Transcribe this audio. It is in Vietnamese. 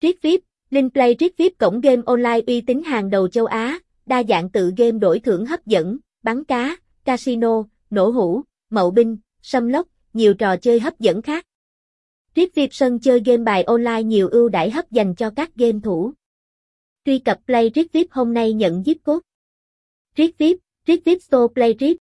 Riết VIP, Linh Play Riết VIP cổng game online uy tín hàng đầu châu Á, đa dạng tự game đổi thưởng hấp dẫn, bắn cá, casino, nổ hũ, mậu binh, xâm lốc, nhiều trò chơi hấp dẫn khác. Riết VIP sân chơi game bài online nhiều ưu đãi hấp dành cho các game thủ. Truy cập Play Riết VIP hôm nay nhận gift code. Riết VIP, Riết VIP Store Play Riết.